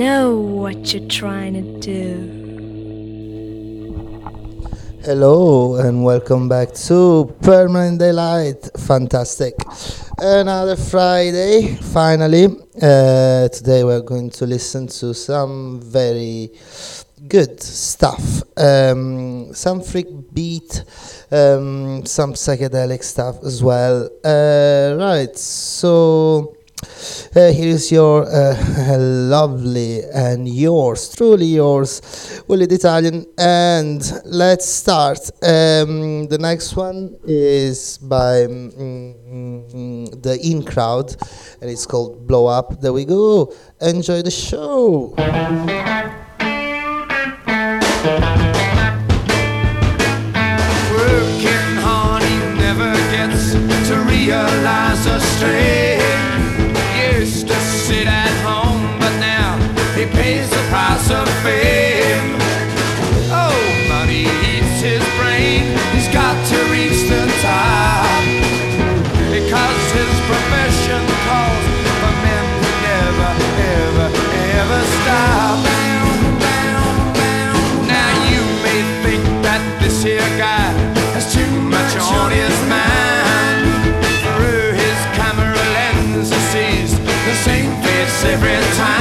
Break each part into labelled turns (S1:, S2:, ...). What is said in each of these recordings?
S1: you're trying to do.
S2: Hello and welcome back to Permanent Daylight. Fantastic. Another Friday, finally. Uh, today we're going to listen to some very good stuff. Um, some freak beat, um, some psychedelic stuff as well. Uh, right, so uh, here is your uh, lovely and yours, truly yours, Willie the Italian. And let's start. Um, the next one is by mm, mm, the In Crowd, and it's called Blow Up. There we go. Enjoy the show.
S3: Every time.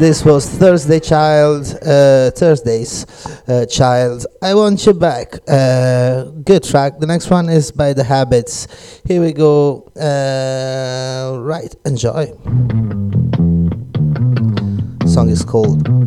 S4: this
S5: was Thursday Child, uh, Thursday's uh, Child. I want you back. Uh, good track. The next one is by The Habits. Here we go. Uh, right, enjoy. Song is called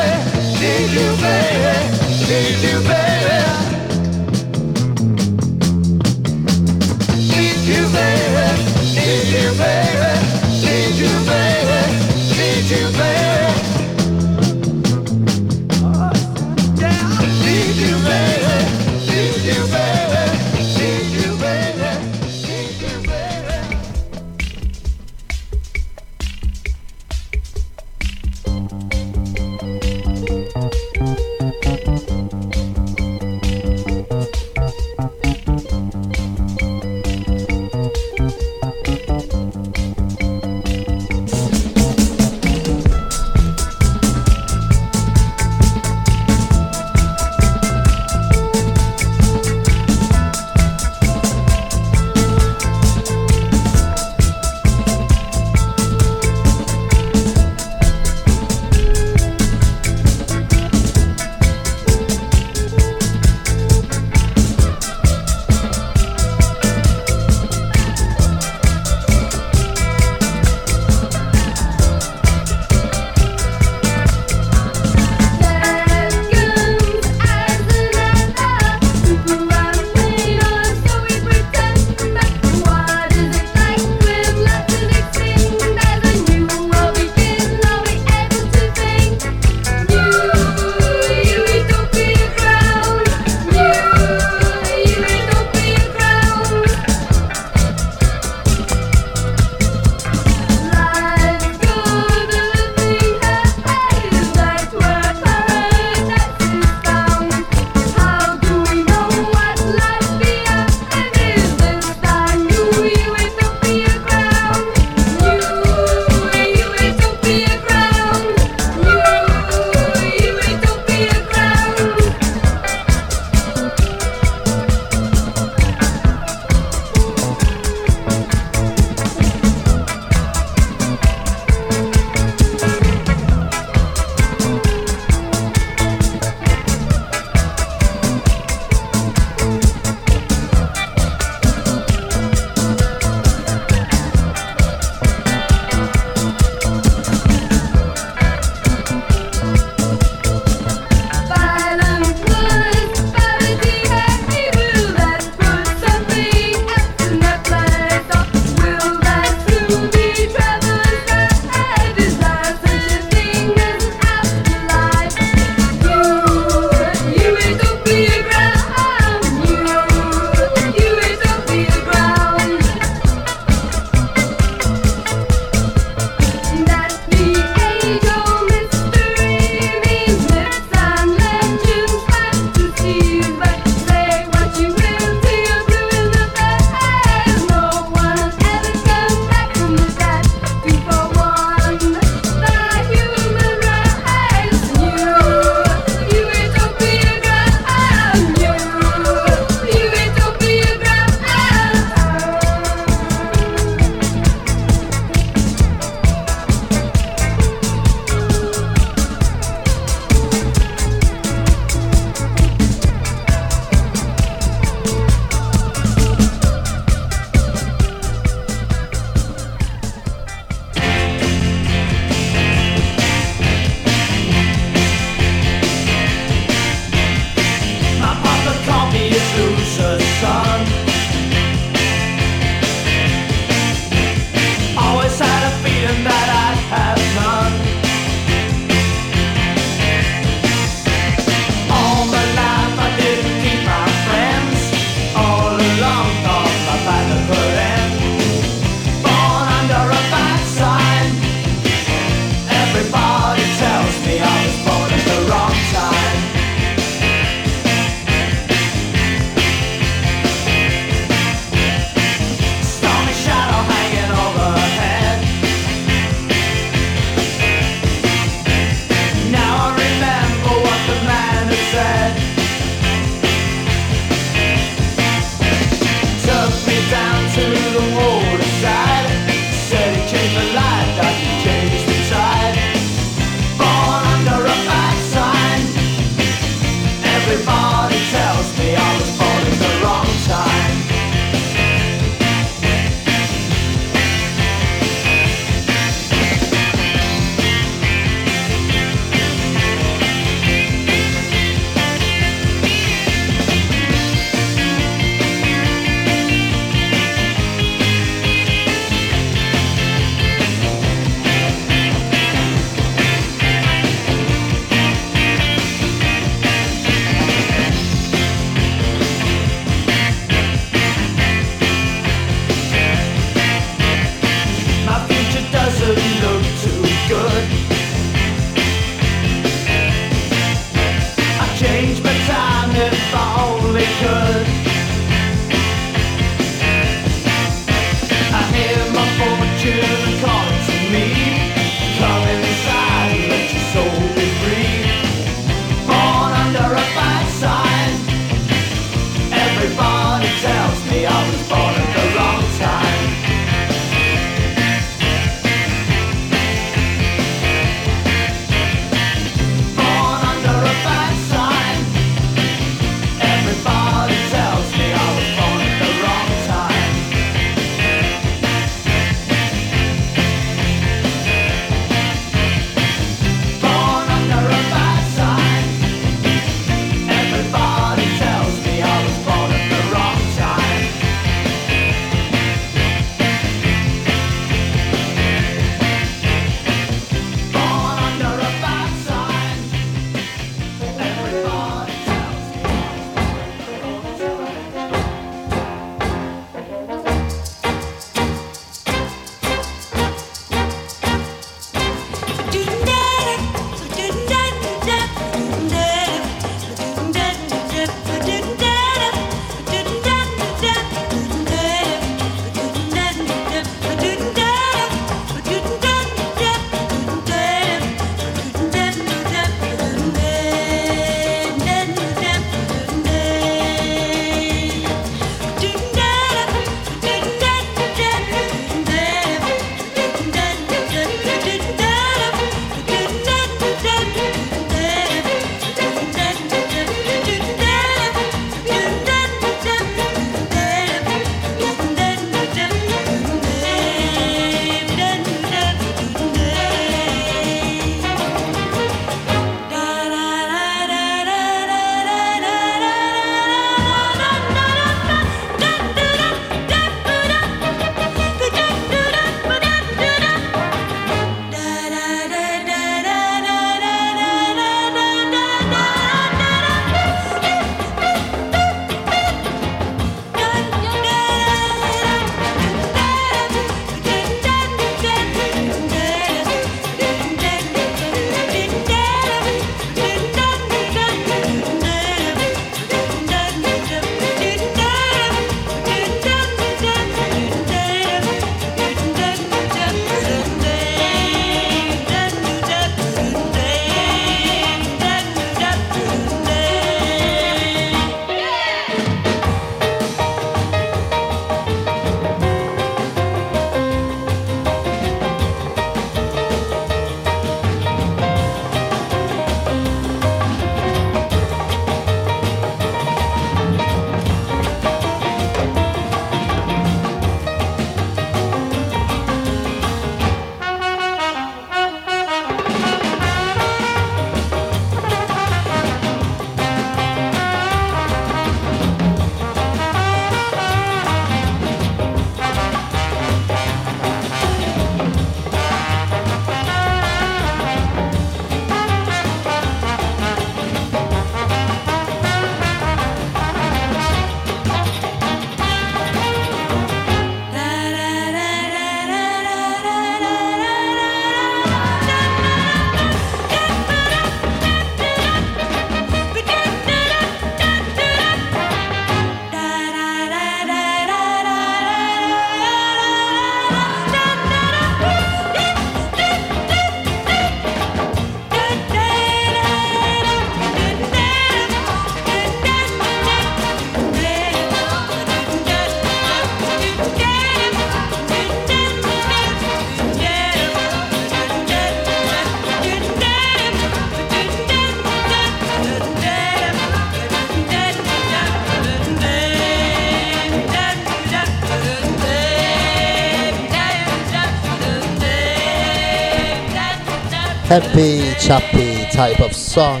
S5: happy, chappy type of song.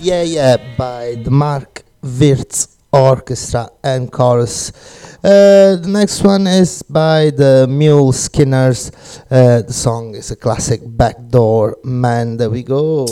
S5: Yeah, yeah, by the Mark Wirtz Orchestra and Chorus. Uh, the next one is by the Mule Skinners. Uh, the song is a classic Backdoor Man. There we go.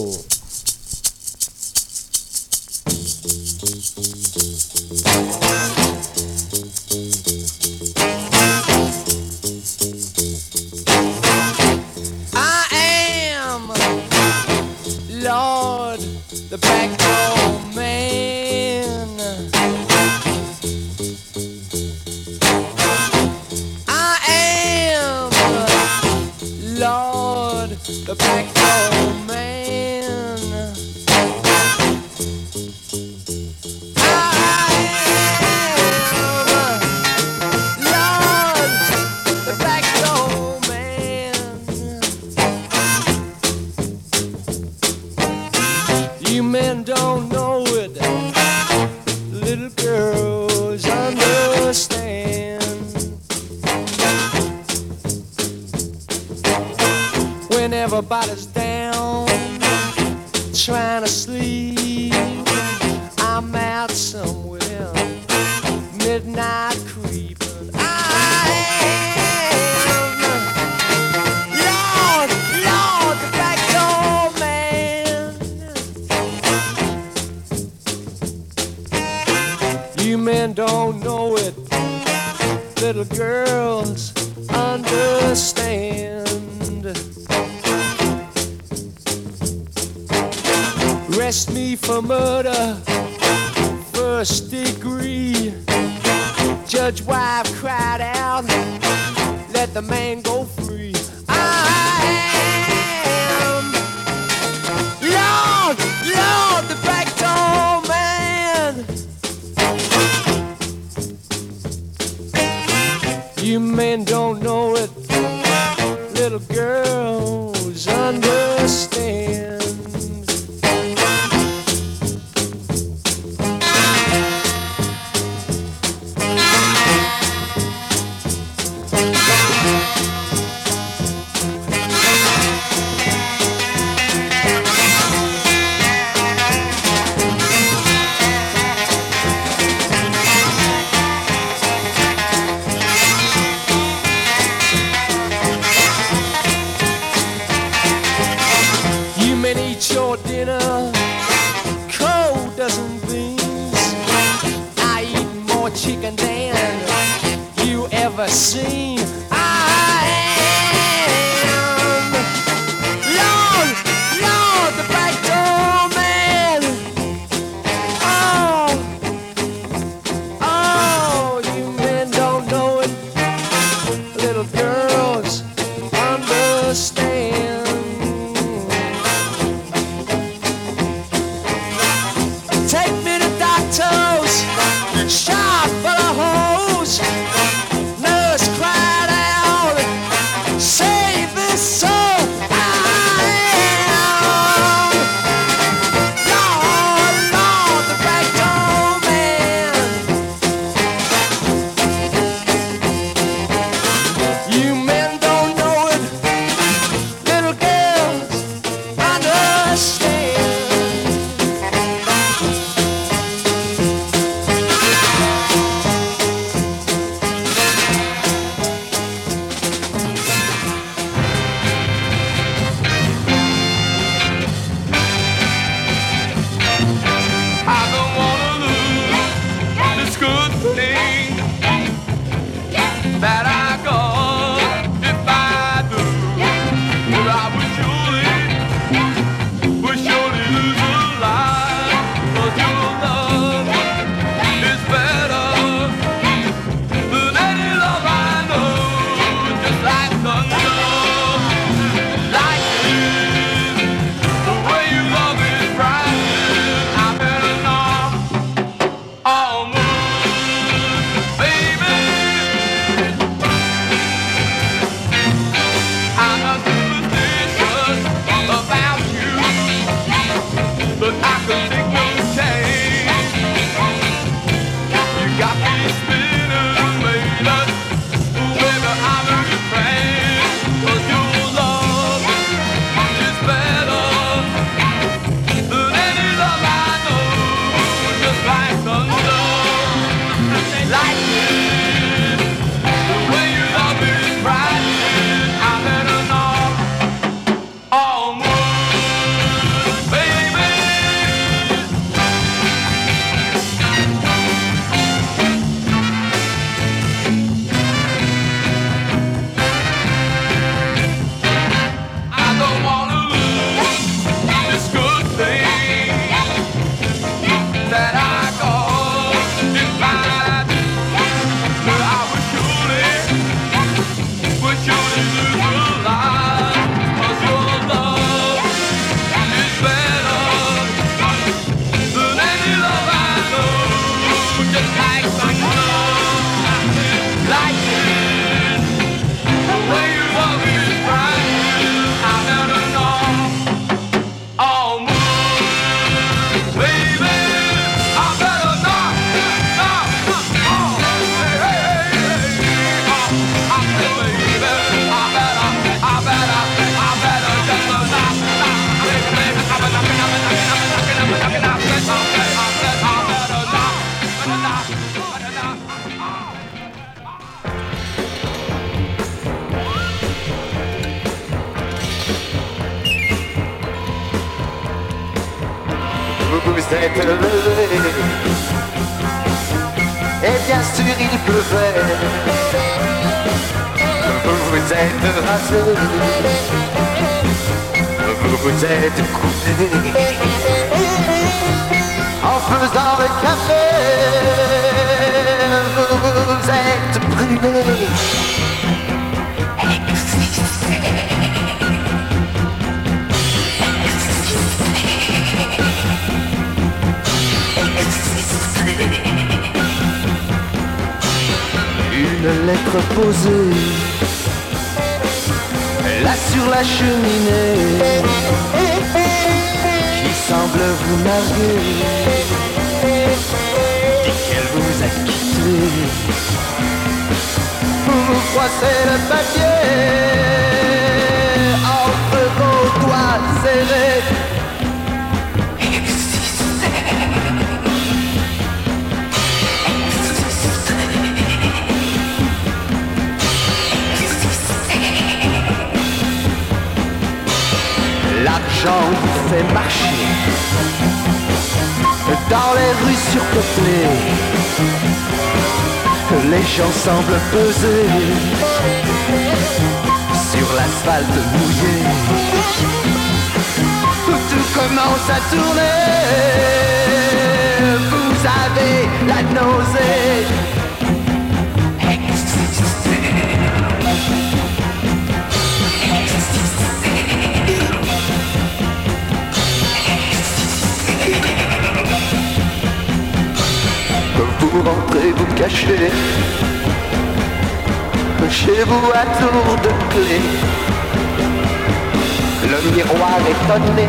S6: le miroir est sonné.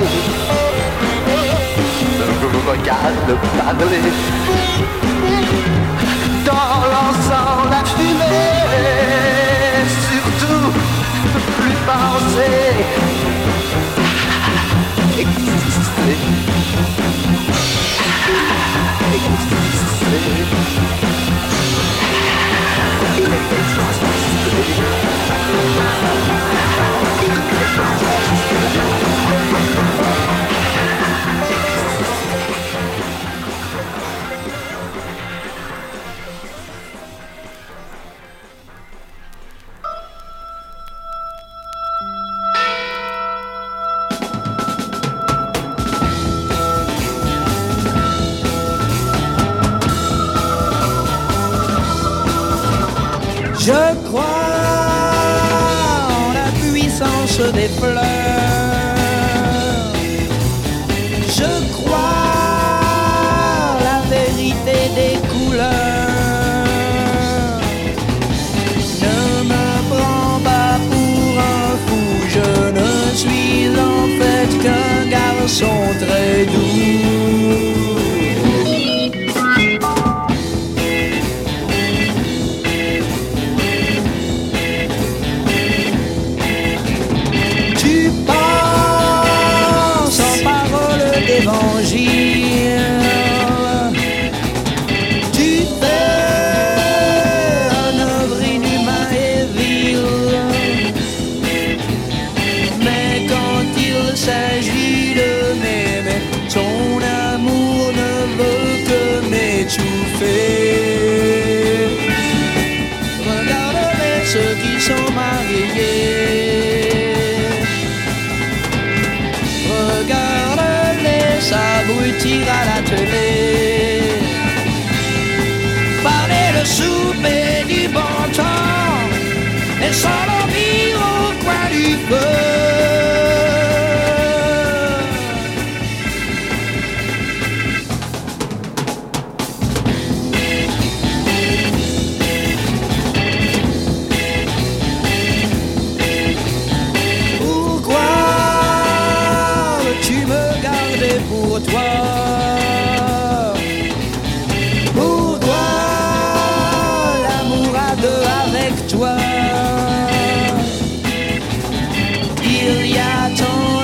S6: Je vous regarde parler dans l'ensemble la fumée. Surtout, plus penser
S7: des fleurs. Je crois la vérité des couleurs. Ne me prends pas pour un fou, je ne suis en fait qu'un garçon très doux. sort of evil, quite evil. told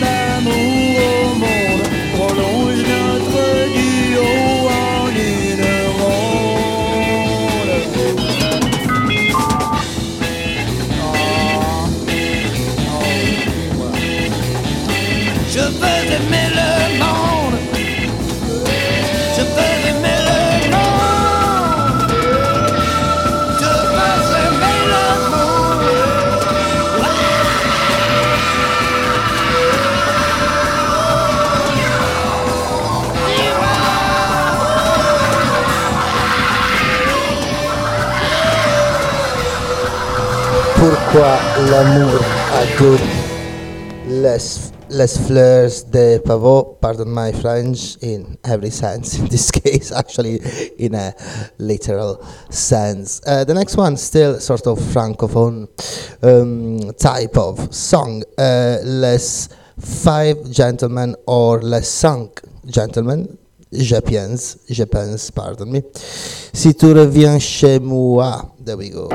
S2: quoi l'amour a goût. Less, less fleurs de pavot, pardon my French, in every sense. In this case, actually, in a literal sense. Uh, the next one, still sort of francophone um, type of song. Uh, five gentlemen or Les Cinq Gentlemen. Je pense, je pense, pardon me. Si tu reviens chez moi. There we go.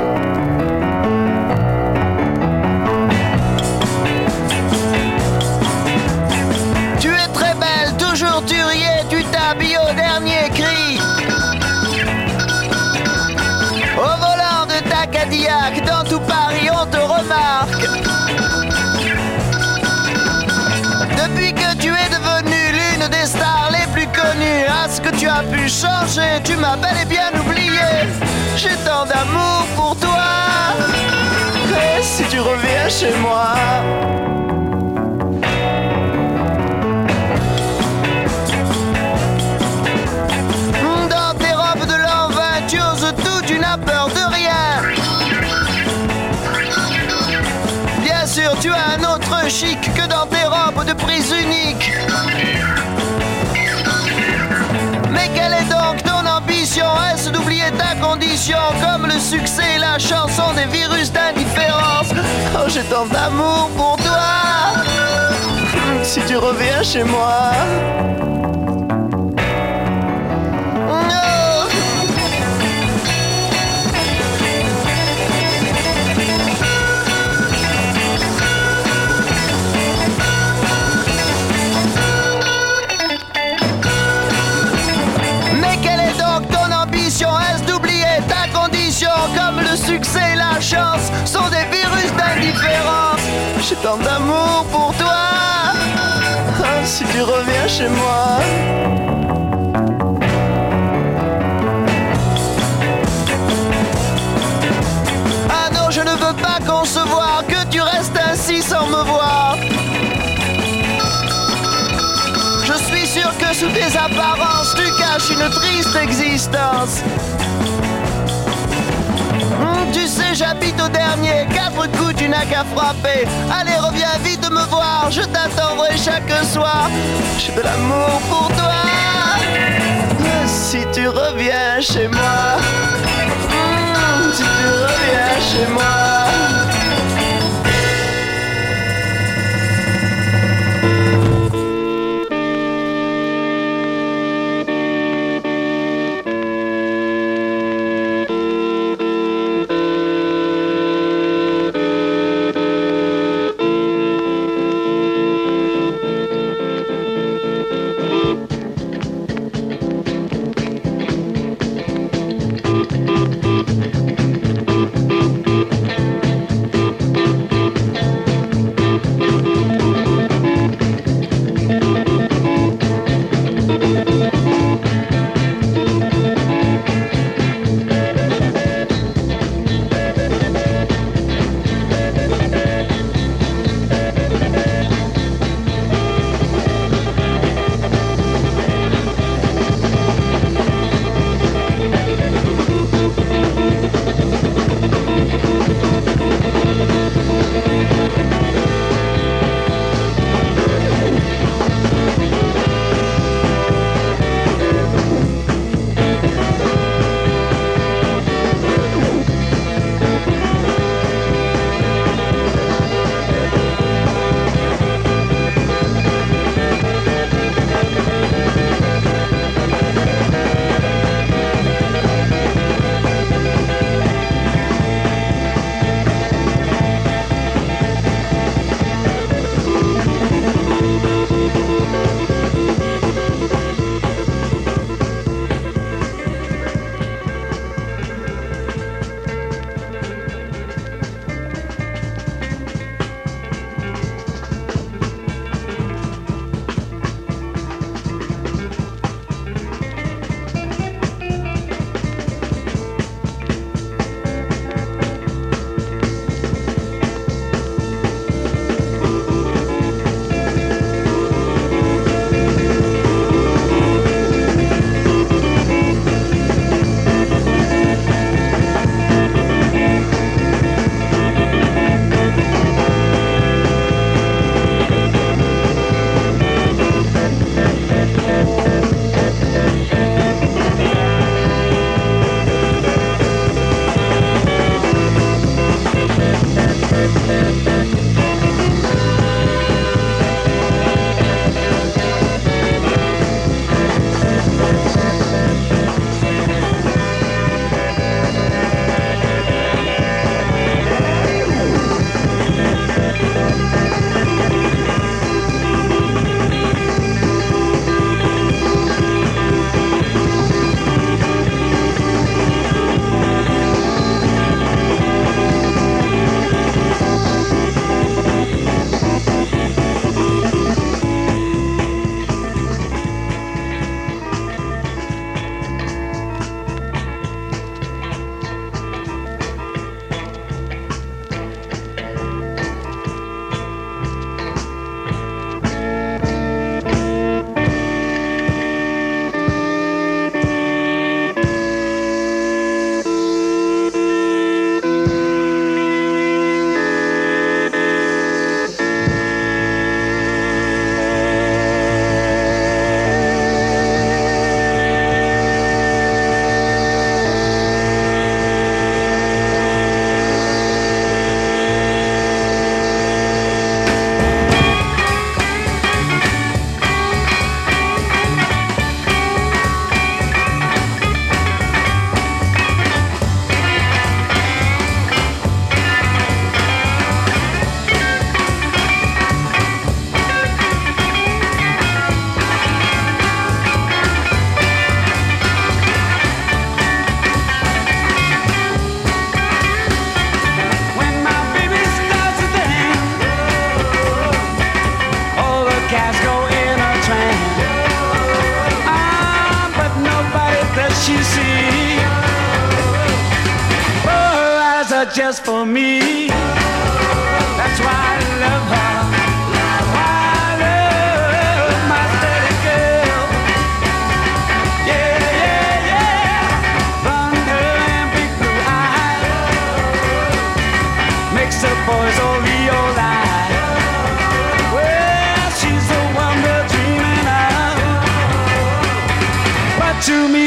S8: À ce que tu as pu changer, tu m'as bel et bien oublié. J'ai tant d'amour pour toi. Et si tu reviens chez moi? Dans tes robes de l'an 20, tu oses tout, tu n'as peur de rien. Bien sûr, tu as un autre chic que dans tes robes de prise unique. Quelle est donc ton ambition. Est-ce d'oublier ta condition Comme le succès et la chanson des virus d'indifférence? Oh, j'ai tant d'amour pour toi. Si tu reviens chez moi J'ai tant d'amour pour toi Ah, Si tu reviens chez moi Ah non, je ne veux pas concevoir que tu restes ainsi sans me voir. Je suis sûr que sous tes apparences, tu caches une triste existence. J'habite au dernier, quatre coups, tu n'as qu'à frapper. Allez, reviens vite me voir, je t'attendrai chaque soir. J'ai de l'amour pour toi. Si tu reviens chez moi, si tu reviens chez moi.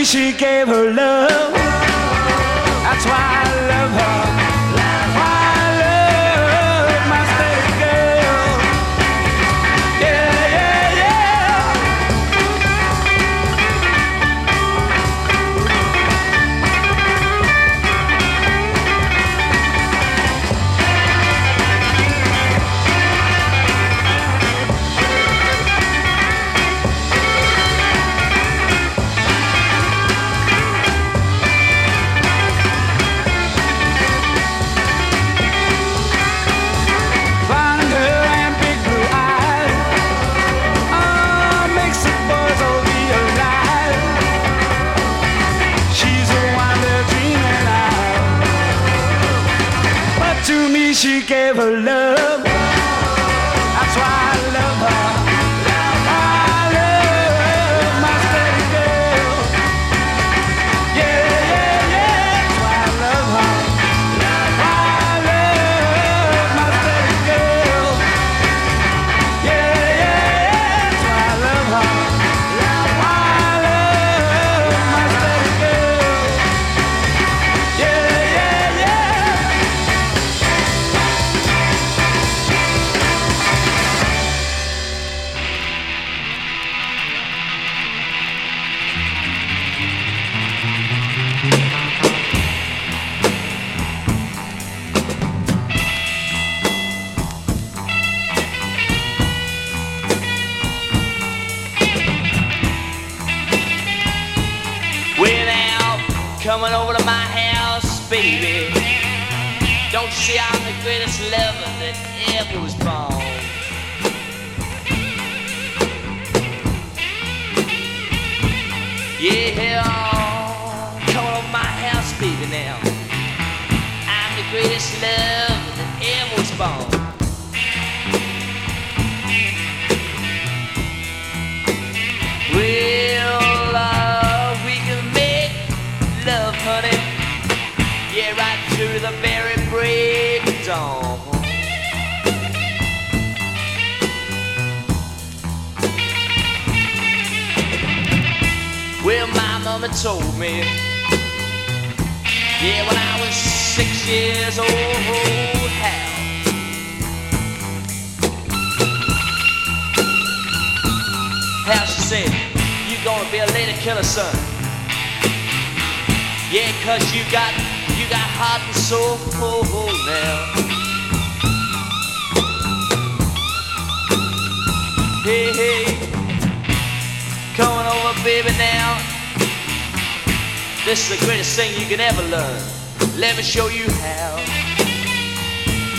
S7: she gave her love.
S4: pastor said, you gonna be a lady killer, son. Yeah, cause you got, you got heart and soul now. Hey, hey, coming over, baby, now. This is the greatest thing you can ever learn. Let me show you how.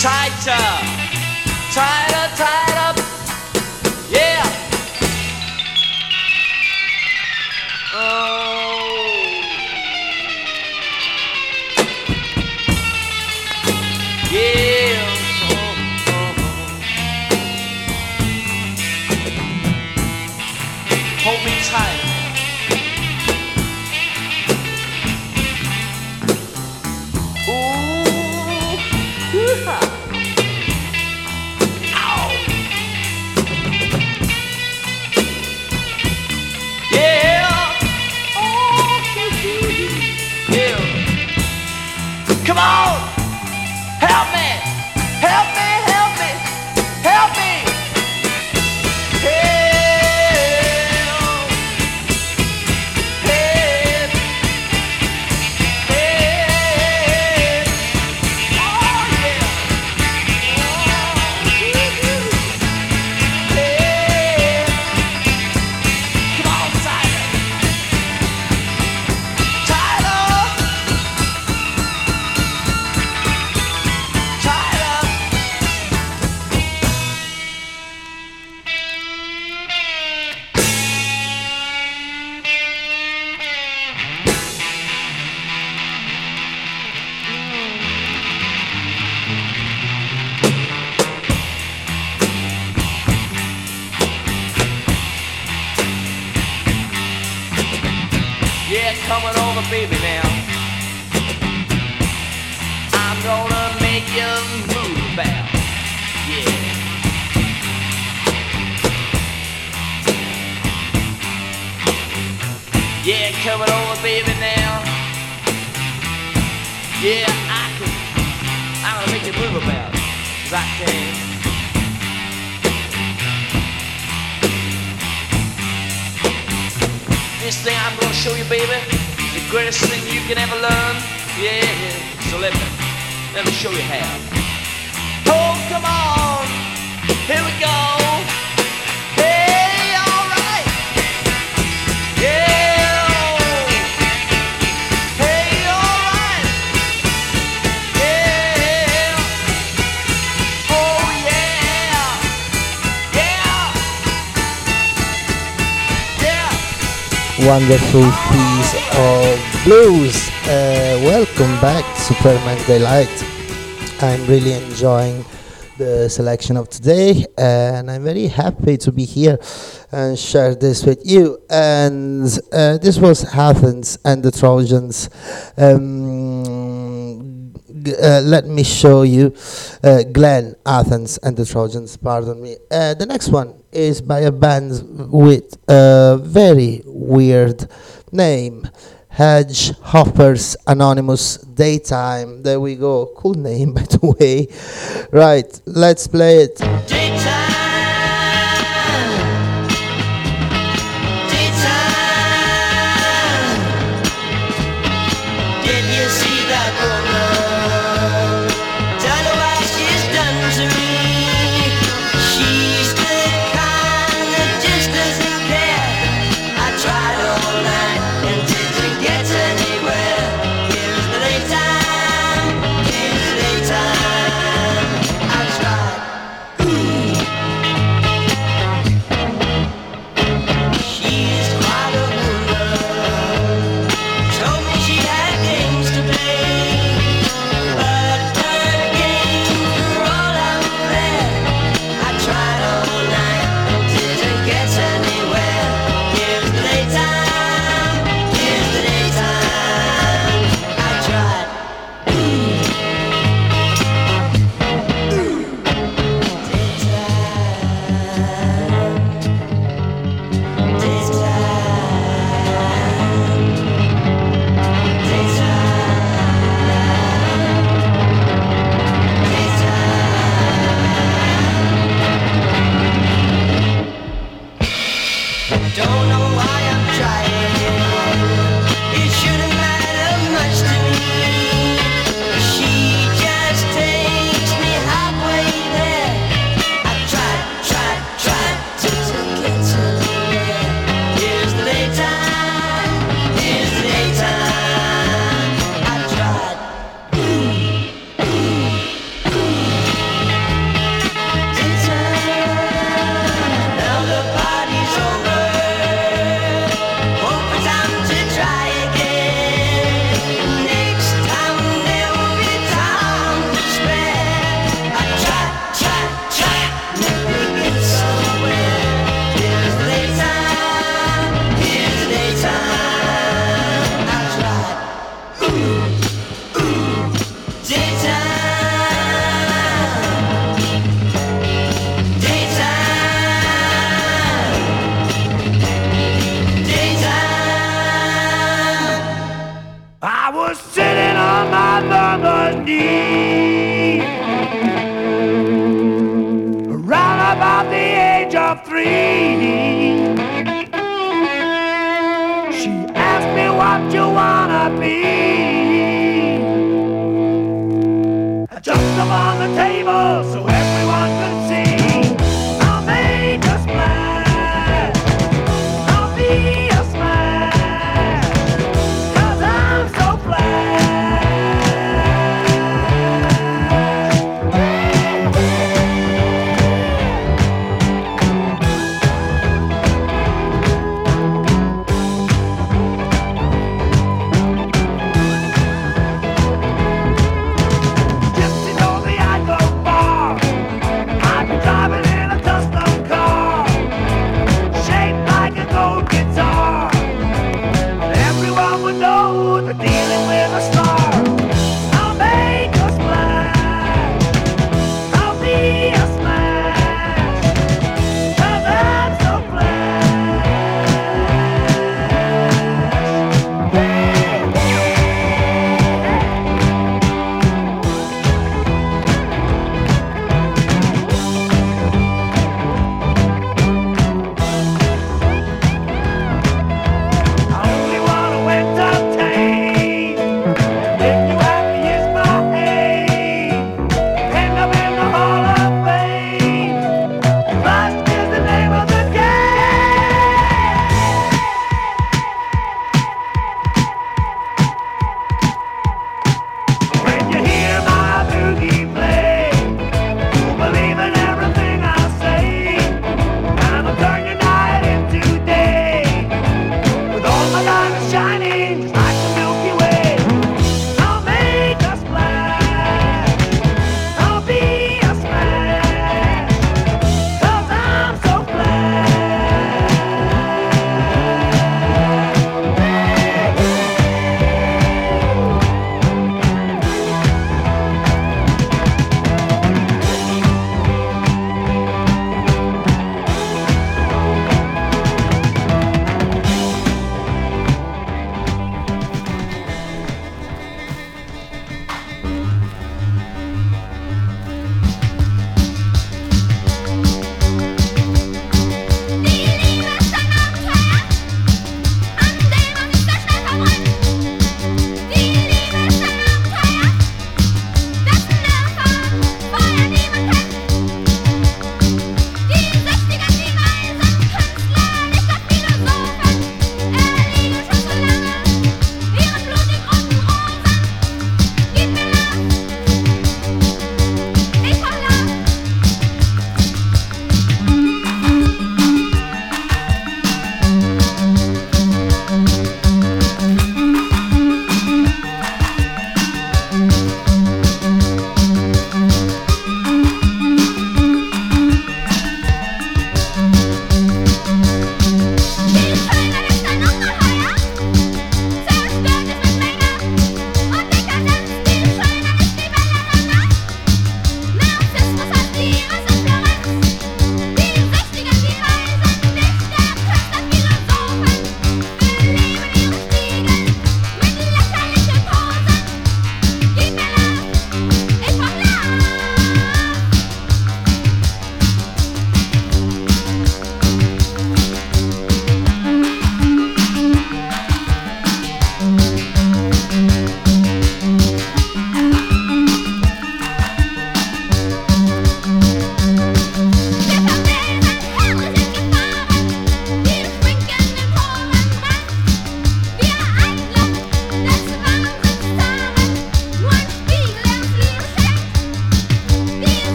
S4: Tighter, tighter, tighter.
S9: wonderful piece of blues. Uh, welcome back Permanent Daylight. I'm really enjoying the selection of today and I'm very happy to be here and share this with you. And uh, this was Athens and the Trojans. Um, uh, let me show you uh, Glen Athens and the Trojans, pardon me. Uh, the next one is by a band with a very weird name. Hedgehoppers Anonymous Daytime. There we go. Cool name, by the way. Right, let's play it.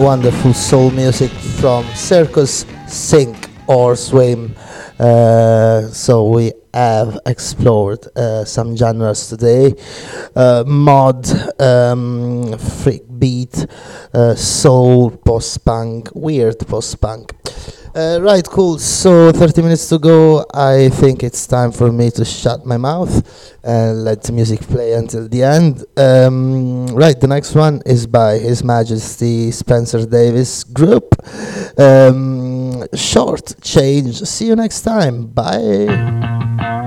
S2: Wonderful soul music from Circus, Sink, or Swim. Uh, so we have explored uh, some genres today uh, mod, um, freak beat, uh, soul, post punk, weird post punk. Uh, right, cool. So 30 minutes to go. I think it's time for me to shut my mouth and let the music play until the end. Um, right, the next one is by His Majesty Spencer Davis Group. Um, short change. See you next time. Bye.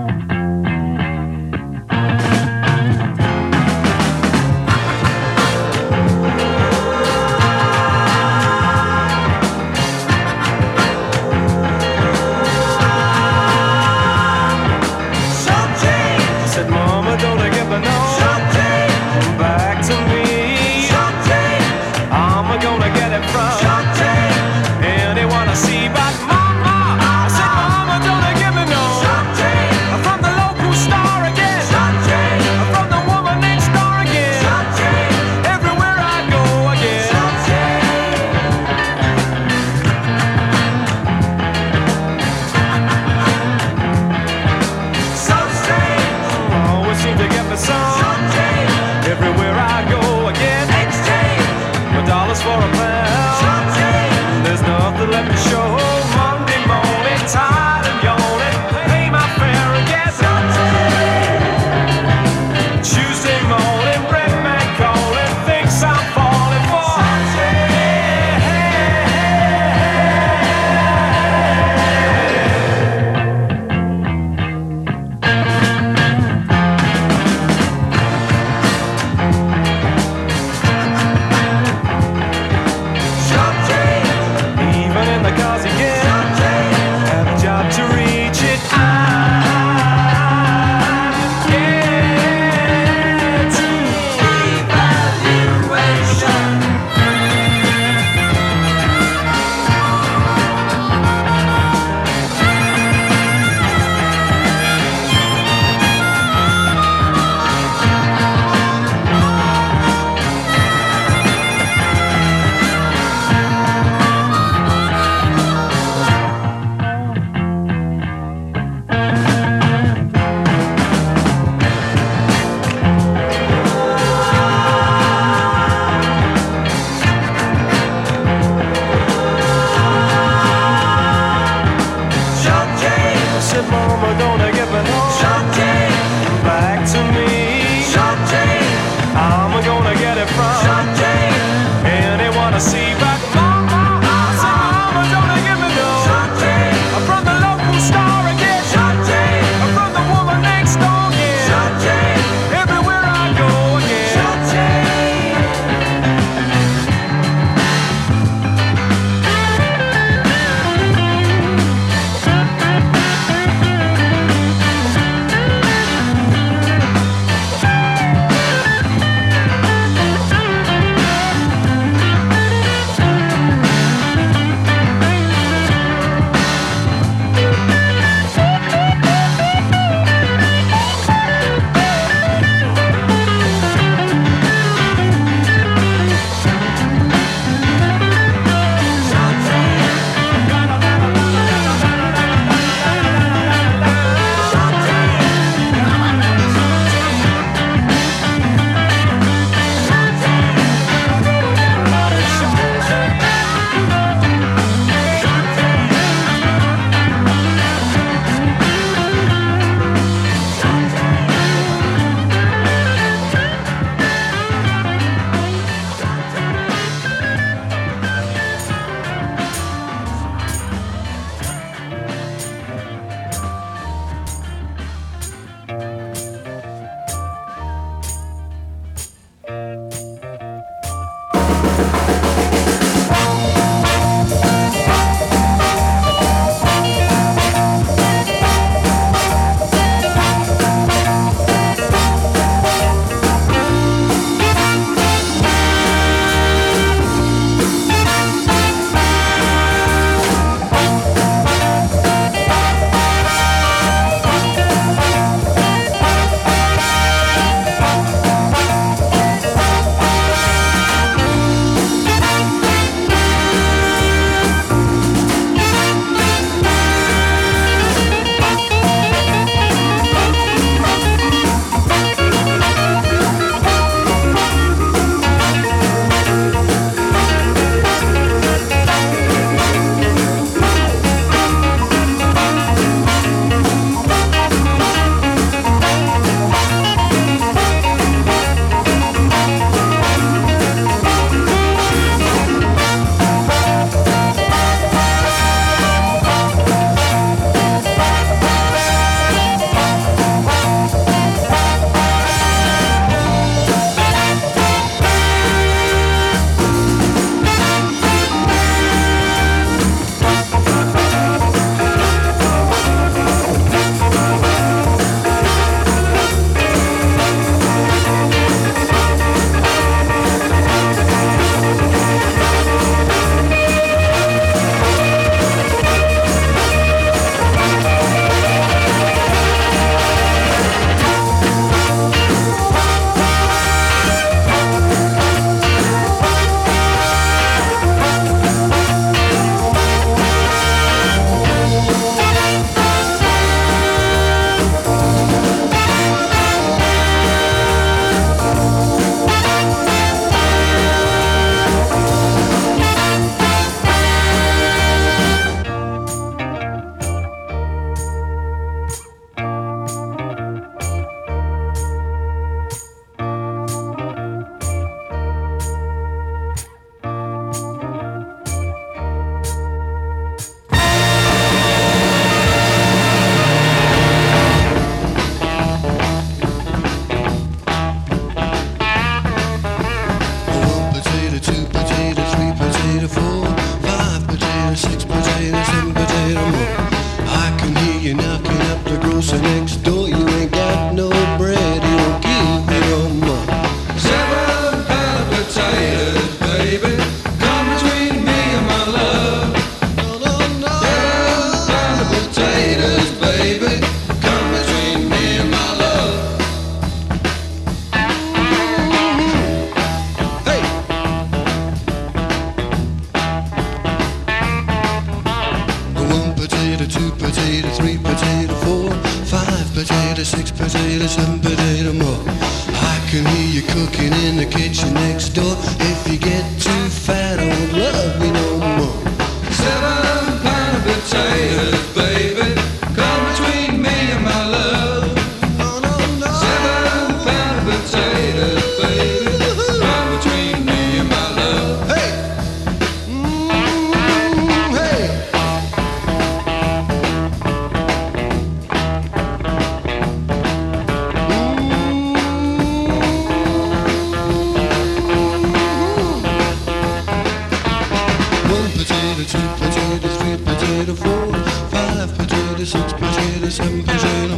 S10: potato, potato, three potato, four, five potato, six potato, seven potato.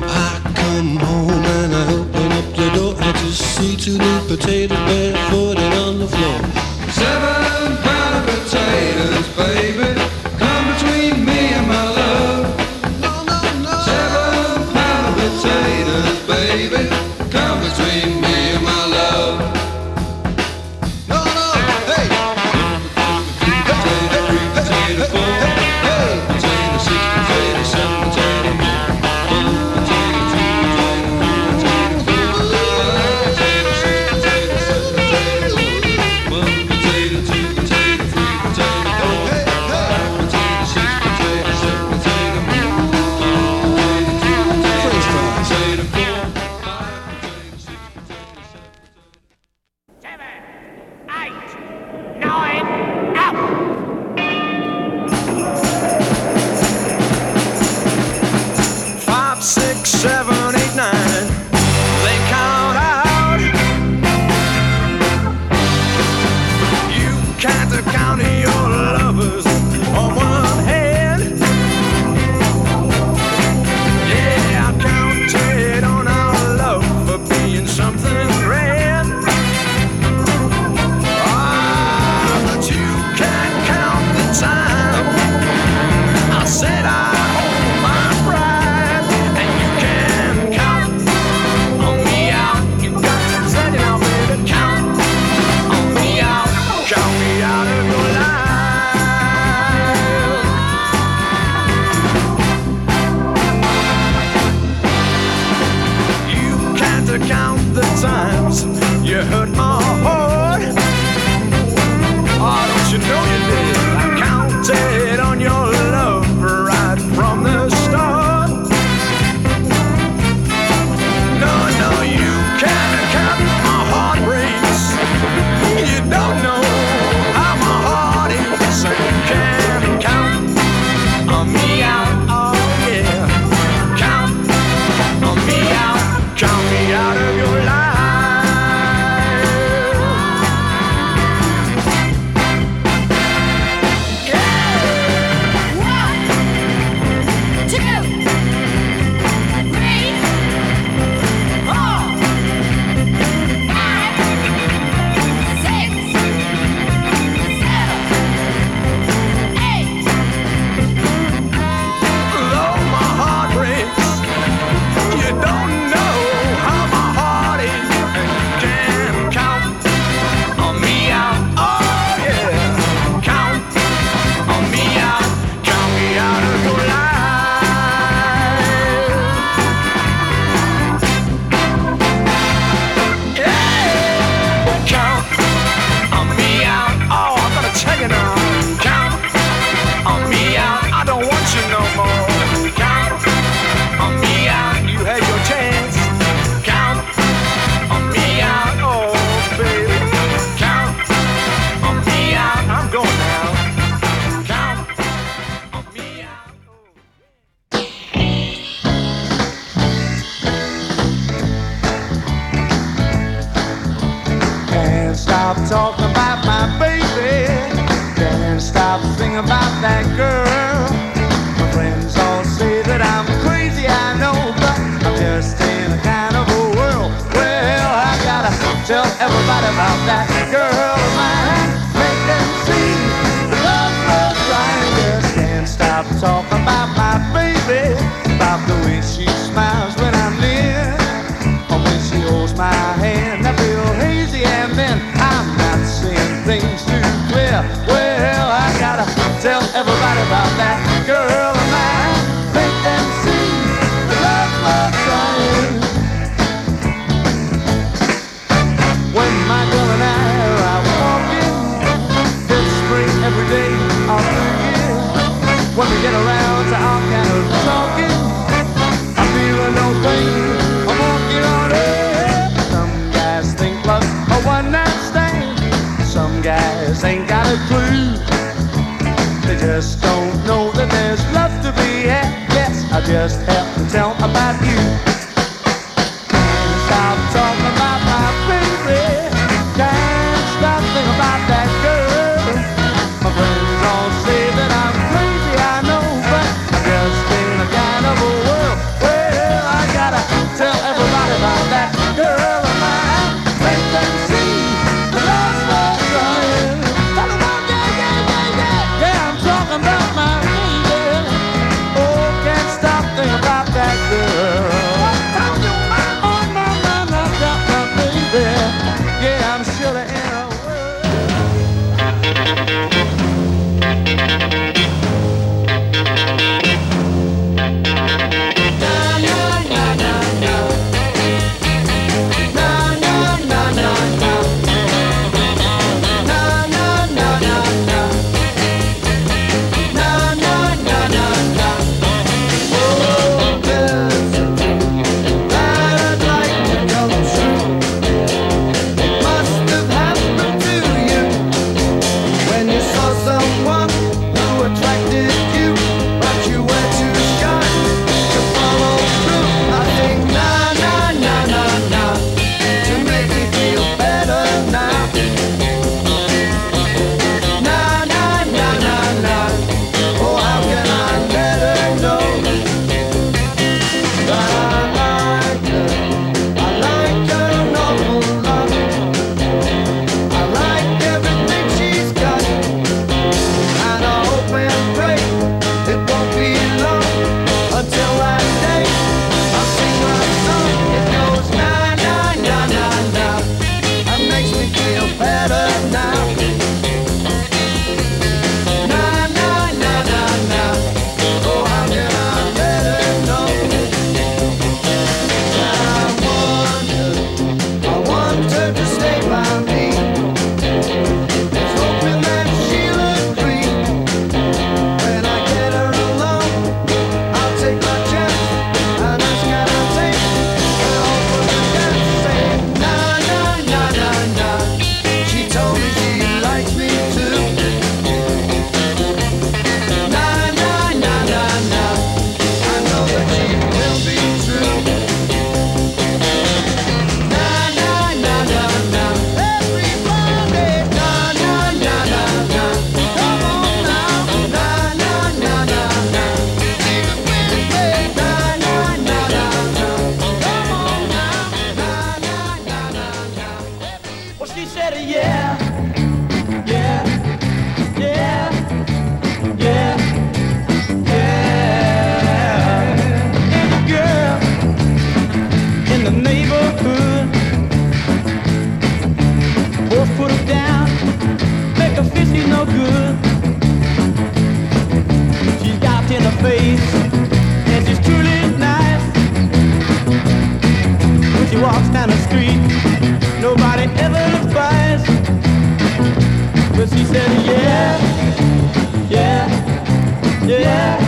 S10: I come home and I open up the door. I just see two new
S11: potato
S3: beds. Yeah, yeah, yeah,